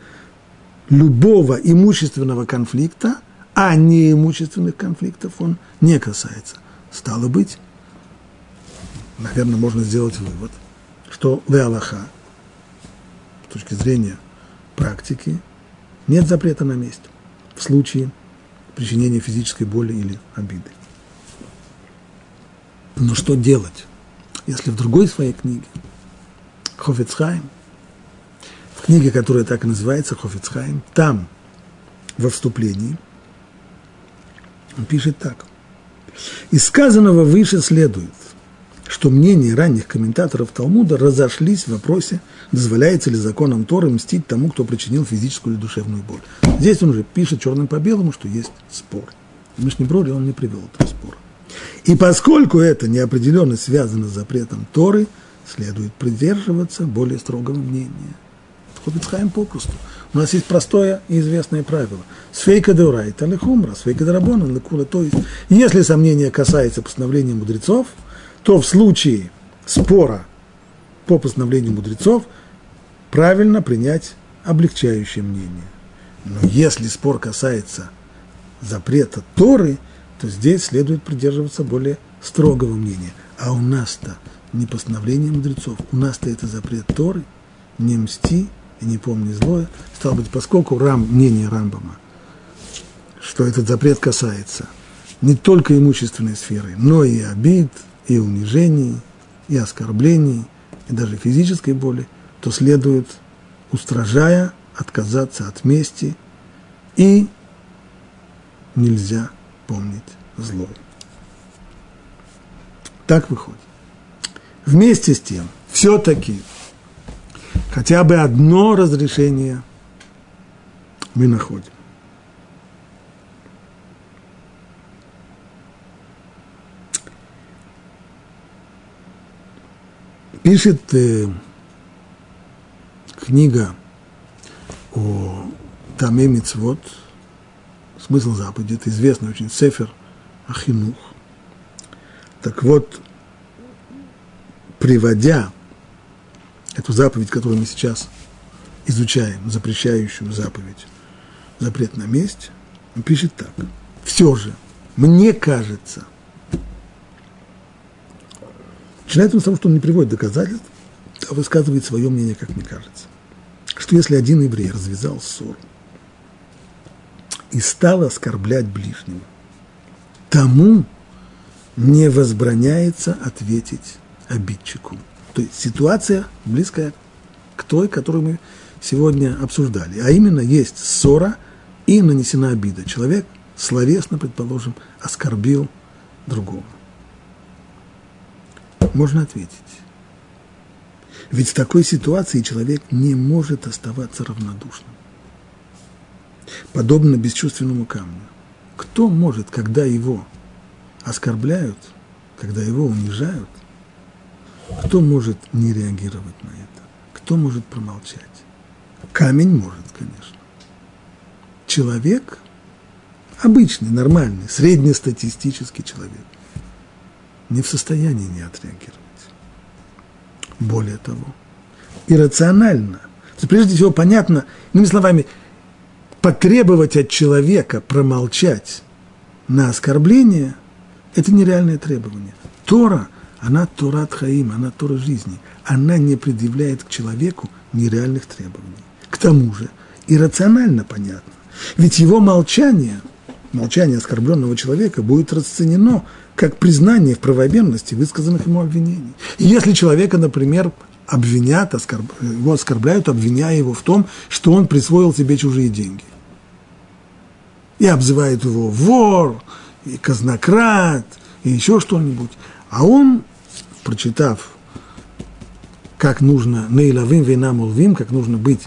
любого имущественного конфликта, а не имущественных конфликтов он не касается. Стало быть, наверное, можно сделать вывод, что в Аллаха, с точки зрения практики, нет запрета на месть в случае причинения физической боли или обиды. Но что делать, если в другой своей книге, Хофицхайм, в книге, которая так и называется, Хофицхайм, там, во вступлении, он пишет так. Из сказанного выше следует, что мнения ранних комментаторов Талмуда разошлись в вопросе, дозволяется ли законом Торы мстить тому, кто причинил физическую или душевную боль. Здесь он уже пишет черным по белому, что есть спор. В Мишнеброре он не привел этого спора. И поскольку это неопределенно связано с запретом Торы, следует придерживаться более строгого мнения. Хоббитхайм попросту. У нас есть простое и известное правило. Сфейка деурайта лехумра, сфейка дарабона лекула. То есть, если сомнение касается постановления мудрецов, то в случае спора по постановлению мудрецов правильно принять облегчающее мнение. Но если спор касается запрета Торы, то здесь следует придерживаться более строгого мнения. А у нас-то не постановление мудрецов, у нас-то это запрет Торы, не мсти и не помни злое. Стало быть, поскольку рам, мнение Рамбама, что этот запрет касается не только имущественной сферы, но и обид, и унижений, и оскорблений, и даже физической боли, то следует, устражая, отказаться от мести, и нельзя помнить зло. Так выходит. Вместе с тем, все-таки, хотя бы одно разрешение мы находим. Пишет э, книга о Таме Мицвод, смысл заповеди, это известный очень Сефер Ахинух. Так вот, приводя эту заповедь, которую мы сейчас изучаем, запрещающую заповедь, запрет на месть, он пишет так. Все же, мне кажется, начинает он с того, что он не приводит доказательств, а высказывает свое мнение, как мне кажется, что если один еврей развязал ссору и стал оскорблять ближнего, тому не возбраняется ответить обидчику. То есть ситуация близкая к той, которую мы сегодня обсуждали. А именно есть ссора и нанесена обида. Человек словесно, предположим, оскорбил другого. Можно ответить. Ведь в такой ситуации человек не может оставаться равнодушным. Подобно бесчувственному камню. Кто может, когда его оскорбляют, когда его унижают, кто может не реагировать на это? Кто может промолчать? Камень может, конечно. Человек, обычный, нормальный, среднестатистический человек, не в состоянии не отреагировать. Более того, иррационально. Прежде всего, понятно, иными словами, потребовать от человека промолчать на оскорбление – это нереальное требование. Тора, она Тора Хаим, она Тора жизни. Она не предъявляет к человеку нереальных требований. К тому же, иррационально понятно. Ведь его молчание, молчание оскорбленного человека будет расценено как признание в правомерности высказанных ему обвинений. И если человека, например, обвинят, оскорб... его оскорбляют, обвиняя его в том, что он присвоил себе чужие деньги. И обзывают его вор, и казнократ, и еще что-нибудь. А он, прочитав, как нужно нейлавим винам улвим, как нужно быть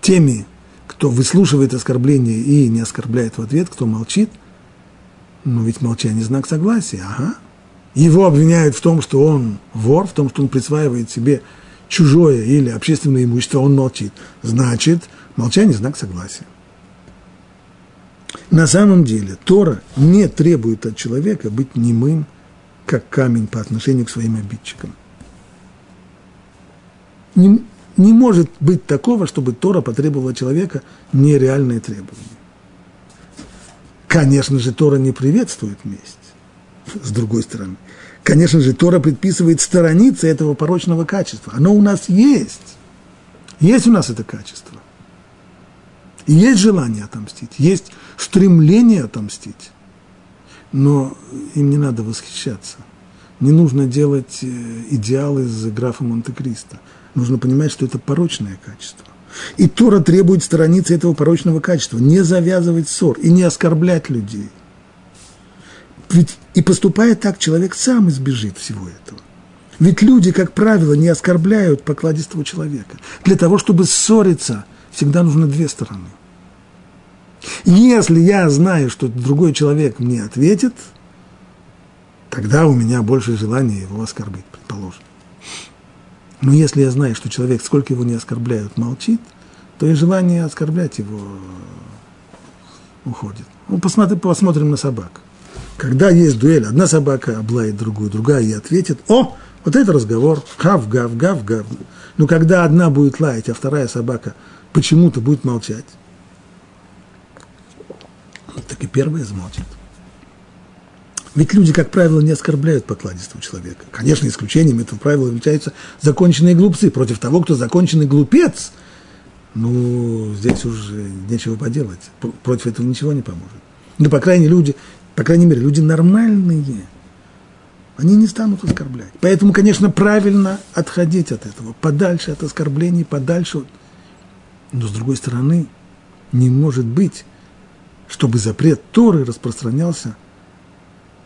теми, кто выслушивает оскорбление и не оскорбляет в ответ, кто молчит – но ведь молчание – знак согласия, ага. Его обвиняют в том, что он вор, в том, что он присваивает себе чужое или общественное имущество, он молчит. Значит, молчание – знак согласия. На самом деле Тора не требует от человека быть немым, как камень по отношению к своим обидчикам. Не, не может быть такого, чтобы Тора потребовала человека нереальные требования. Конечно же, Тора не приветствует месть, с другой стороны. Конечно же, Тора предписывает сторониться этого порочного качества. Оно у нас есть. Есть у нас это качество. И есть желание отомстить, есть стремление отомстить. Но им не надо восхищаться. Не нужно делать э, идеал из графа Монте-Кристо. Нужно понимать, что это порочное качество. И Тора требует сторониться этого порочного качества, не завязывать ссор и не оскорблять людей. Ведь и поступая так, человек сам избежит всего этого. Ведь люди, как правило, не оскорбляют покладистого человека. Для того, чтобы ссориться, всегда нужно две стороны. Если я знаю, что другой человек мне ответит, тогда у меня больше желания его оскорбить, предположим. Но если я знаю, что человек, сколько его не оскорбляют, молчит, то и желание оскорблять его уходит. Ну, посмотрим, посмотрим на собак. Когда есть дуэль, одна собака облает другую, другая ей ответит, о, вот это разговор, гав, гав, гав, гав. Но когда одна будет лаять, а вторая собака почему-то будет молчать, так и первая замолчит. Ведь люди, как правило, не оскорбляют покладистого человека. Конечно, исключением этого правила являются законченные глупцы. Против того, кто законченный глупец, ну, здесь уже нечего поделать. Против этого ничего не поможет. Ну, по крайней, люди, по крайней мере, люди нормальные, они не станут оскорблять. Поэтому, конечно, правильно отходить от этого, подальше от оскорблений, подальше. Но, с другой стороны, не может быть, чтобы запрет Торы распространялся –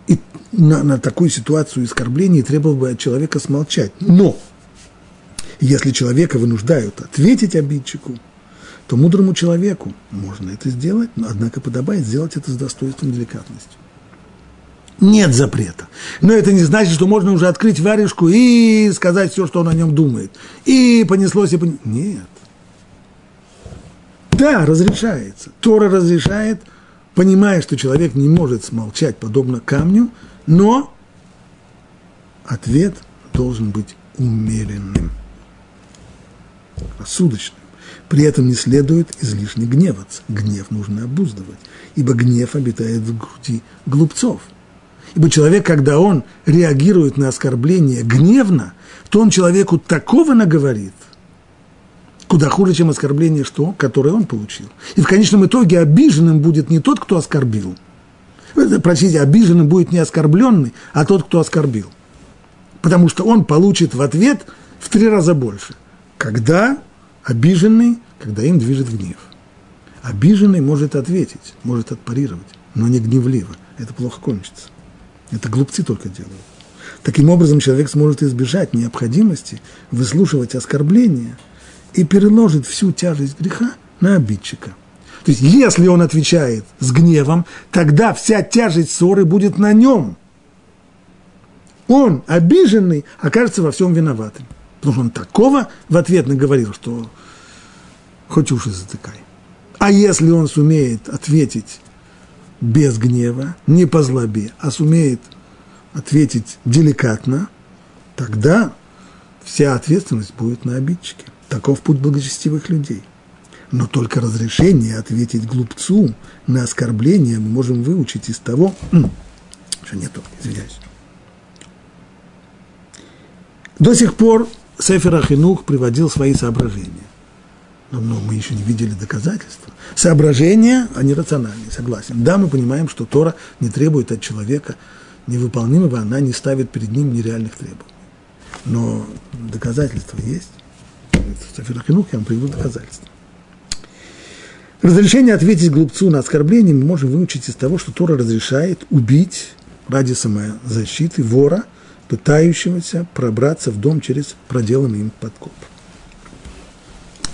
и на, на такую ситуацию оскорбления требовал бы от человека смолчать. Но если человека вынуждают ответить обидчику, то мудрому человеку можно это сделать, но однако подобает сделать это с достоинством и деликатностью. Нет запрета. Но это не значит, что можно уже открыть варежку и сказать все, что он о нем думает. И понеслось, и понеслось. Нет. Да, разрешается. Тора разрешает, понимая, что человек не может смолчать, подобно камню, но ответ должен быть умеренным, рассудочным. При этом не следует излишне гневаться. Гнев нужно обуздывать, ибо гнев обитает в груди глупцов. Ибо человек, когда он реагирует на оскорбление гневно, то он человеку такого наговорит, куда хуже, чем оскорбление, что, которое он получил. И в конечном итоге обиженным будет не тот, кто оскорбил. Простите, обиженным будет не оскорбленный, а тот, кто оскорбил. Потому что он получит в ответ в три раза больше. Когда обиженный, когда им движет гнев. Обиженный может ответить, может отпарировать, но не гневливо. Это плохо кончится. Это глупцы только делают. Таким образом, человек сможет избежать необходимости выслушивать оскорбления и переложит всю тяжесть греха на обидчика. То есть, если он отвечает с гневом, тогда вся тяжесть ссоры будет на нем. Он, обиженный, окажется во всем виноватым. Потому что он такого в ответ наговорил, что хоть уши затыкай. А если он сумеет ответить без гнева, не по злобе, а сумеет ответить деликатно, тогда вся ответственность будет на обидчике. Таков путь благочестивых людей. Но только разрешение ответить глупцу на оскорбление мы можем выучить из того, что нету, извиняюсь. До сих пор Сефер Ахинух приводил свои соображения но, но мы еще не видели доказательства. Соображения, они рациональные, согласен. Да, мы понимаем, что Тора не требует от человека невыполнимого, она не ставит перед ним нереальных требований. Но доказательства есть. В Сафирахинух я вам приведу доказательства. Разрешение ответить глупцу на оскорбление мы можем выучить из того, что Тора разрешает убить ради самозащиты вора, пытающегося пробраться в дом через проделанный им подкоп.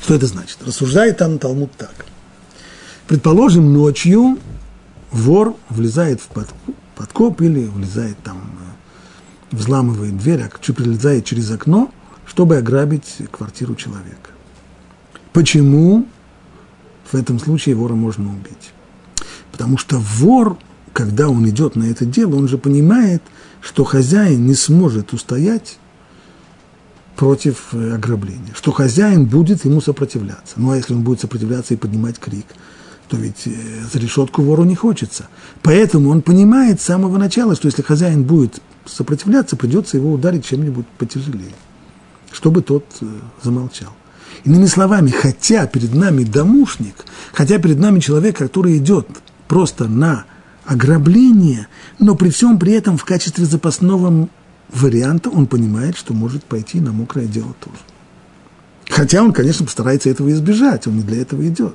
Что это значит? Рассуждает там Талмуд так. Предположим, ночью вор влезает в подкоп или влезает там, э, взламывает дверь, а прилезает через окно, чтобы ограбить квартиру человека. Почему в этом случае вора можно убить? Потому что вор, когда он идет на это дело, он же понимает, что хозяин не сможет устоять против э, ограбления, что хозяин будет ему сопротивляться. Ну а если он будет сопротивляться и поднимать крик, то ведь э, за решетку вору не хочется. Поэтому он понимает с самого начала, что если хозяин будет сопротивляться, придется его ударить чем-нибудь потяжелее, чтобы тот э, замолчал. Иными словами, хотя перед нами домушник, хотя перед нами человек, который идет просто на ограбление, но при всем при этом в качестве запасного варианта он понимает, что может пойти на мокрое дело тоже. Хотя он, конечно, постарается этого избежать, он не для этого идет.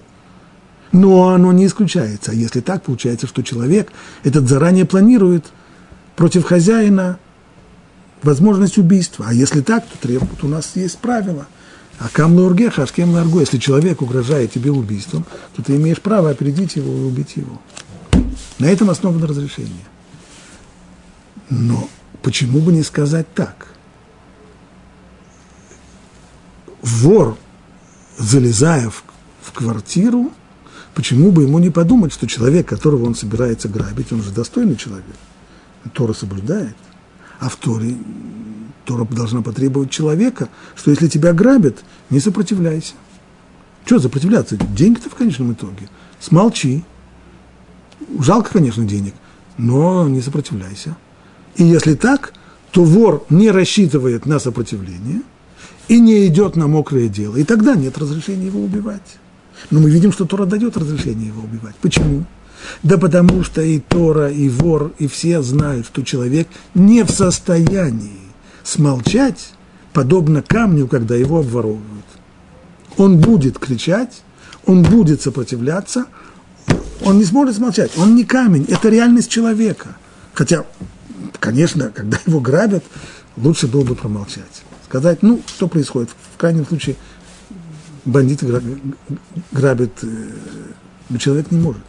Но оно не исключается. А если так, получается, что человек этот заранее планирует против хозяина возможность убийства. А если так, то требует, у нас есть правило. А кам лурге, хашкем ларгу. Если человек угрожает тебе убийством, то ты имеешь право опередить его и убить его. На этом основано разрешение. Но Почему бы не сказать так? Вор, залезая в, в квартиру, почему бы ему не подумать, что человек, которого он собирается грабить, он же достойный человек, Тора соблюдает, а в Торе Тора должна потребовать человека, что если тебя грабят, не сопротивляйся. Что сопротивляться? Деньги-то в конечном итоге. Смолчи. Жалко, конечно, денег, но не сопротивляйся. И если так, то вор не рассчитывает на сопротивление и не идет на мокрое дело. И тогда нет разрешения его убивать. Но мы видим, что Тора дает разрешение его убивать. Почему? Да потому что и Тора, и вор, и все знают, что человек не в состоянии смолчать, подобно камню, когда его обворовывают. Он будет кричать, он будет сопротивляться, он не сможет смолчать. Он не камень, это реальность человека. Хотя конечно, когда его грабят, лучше было бы промолчать. Сказать, ну, что происходит. В крайнем случае, бандиты грабят, э, но человек не может.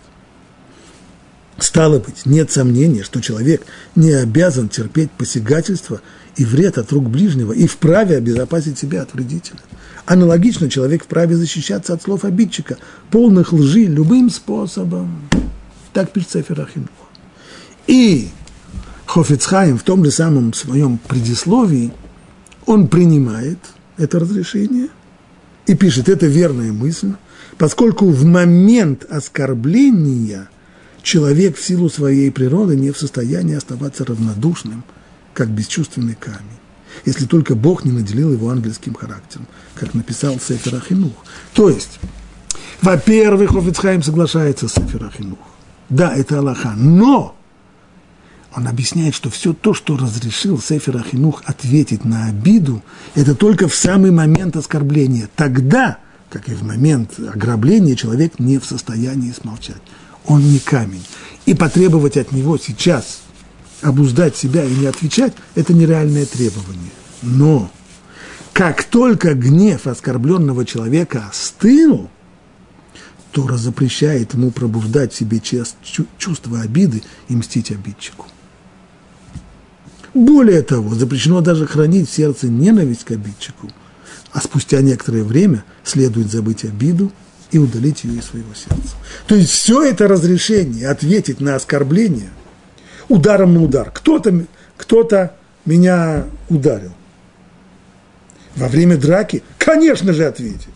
Стало быть, нет сомнения, что человек не обязан терпеть посягательства и вред от рук ближнего, и вправе обезопасить себя от вредителя. Аналогично человек вправе защищаться от слов обидчика, полных лжи любым способом. Так пишет Сефер Ахинух. И Хофицхайм в том же самом своем предисловии, он принимает это разрешение и пишет, это верная мысль, поскольку в момент оскорбления человек в силу своей природы не в состоянии оставаться равнодушным, как бесчувственный камень, если только Бог не наделил его ангельским характером, как написал Сефер Ахинух. То есть, во-первых, Офицхайм соглашается с Сефер Ахинух. Да, это Аллаха, но он объясняет, что все то, что разрешил Сефер Ахинух ответить на обиду, это только в самый момент оскорбления. Тогда, как и в момент ограбления, человек не в состоянии смолчать. Он не камень. И потребовать от него сейчас обуздать себя и не отвечать – это нереальное требование. Но как только гнев оскорбленного человека остыл, Тора запрещает ему пробуждать в себе чувство обиды и мстить обидчику. Более того, запрещено даже хранить в сердце ненависть к обидчику, а спустя некоторое время следует забыть обиду и удалить ее из своего сердца. То есть все это разрешение ответить на оскорбление ударом на удар. Кто-то кто меня ударил. Во время драки, конечно же, ответить.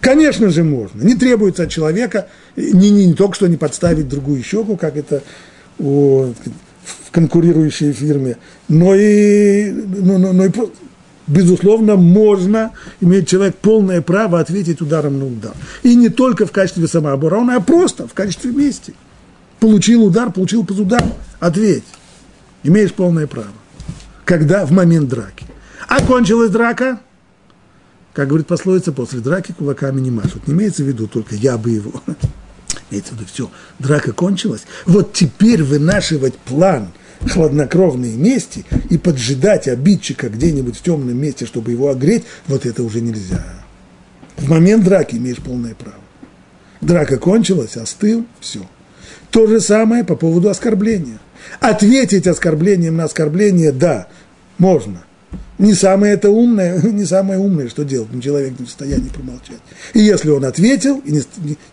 Конечно же, можно. Не требуется от человека не, не, не только что не подставить другую щеку, как это у в конкурирующей фирме, но и, но, но, но и безусловно, можно, имеет человек полное право ответить ударом на удар. И не только в качестве самообороны, а просто в качестве мести. Получил удар, получил под удар, ответь. Имеешь полное право. Когда? В момент драки. Окончилась драка, как говорит пословица, после драки кулаками не машут. Не имеется в виду только я бы его Имеется в виду, все, драка кончилась. Вот теперь вынашивать план хладнокровной мести и поджидать обидчика где-нибудь в темном месте, чтобы его огреть, вот это уже нельзя. В момент драки имеешь полное право. Драка кончилась, остыл, все. То же самое по поводу оскорбления. Ответить оскорблением на оскорбление, да, можно не самое это умное, не самое умное, что делать, человек не в состоянии промолчать. И если он ответил, и не,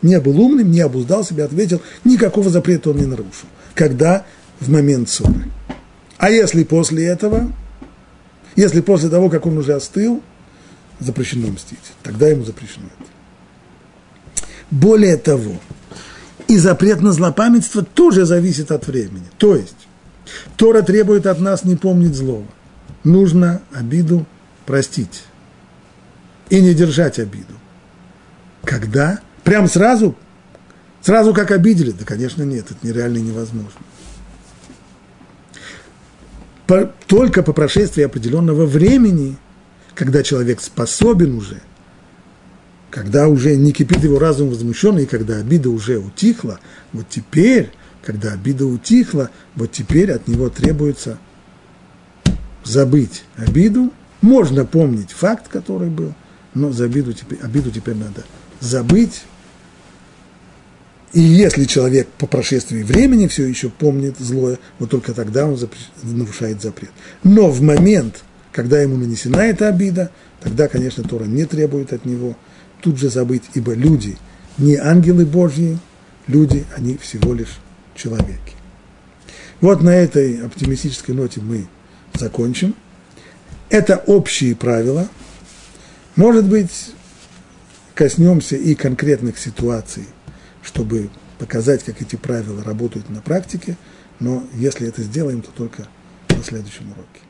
не был умным, не обуздал себя, ответил, никакого запрета он не нарушил. Когда? В момент ссоры. А если после этого, если после того, как он уже остыл, запрещено мстить, тогда ему запрещено это. Более того, и запрет на злопамятство тоже зависит от времени. То есть, Тора требует от нас не помнить злого нужно обиду простить и не держать обиду. Когда? Прям сразу? Сразу как обидели? Да, конечно, нет, это нереально невозможно. По, только по прошествии определенного времени, когда человек способен уже, когда уже не кипит его разум возмущенный, и когда обида уже утихла, вот теперь, когда обида утихла, вот теперь от него требуется забыть обиду, можно помнить факт, который был, но за обиду теперь, обиду теперь надо забыть. И если человек по прошествии времени все еще помнит злое, вот только тогда он нарушает запрет. Но в момент, когда ему нанесена эта обида, тогда, конечно, Тора не требует от него тут же забыть, ибо люди не ангелы Божьи, люди, они всего лишь человеки. Вот на этой оптимистической ноте мы закончим. Это общие правила. Может быть, коснемся и конкретных ситуаций, чтобы показать, как эти правила работают на практике, но если это сделаем, то только на следующем уроке.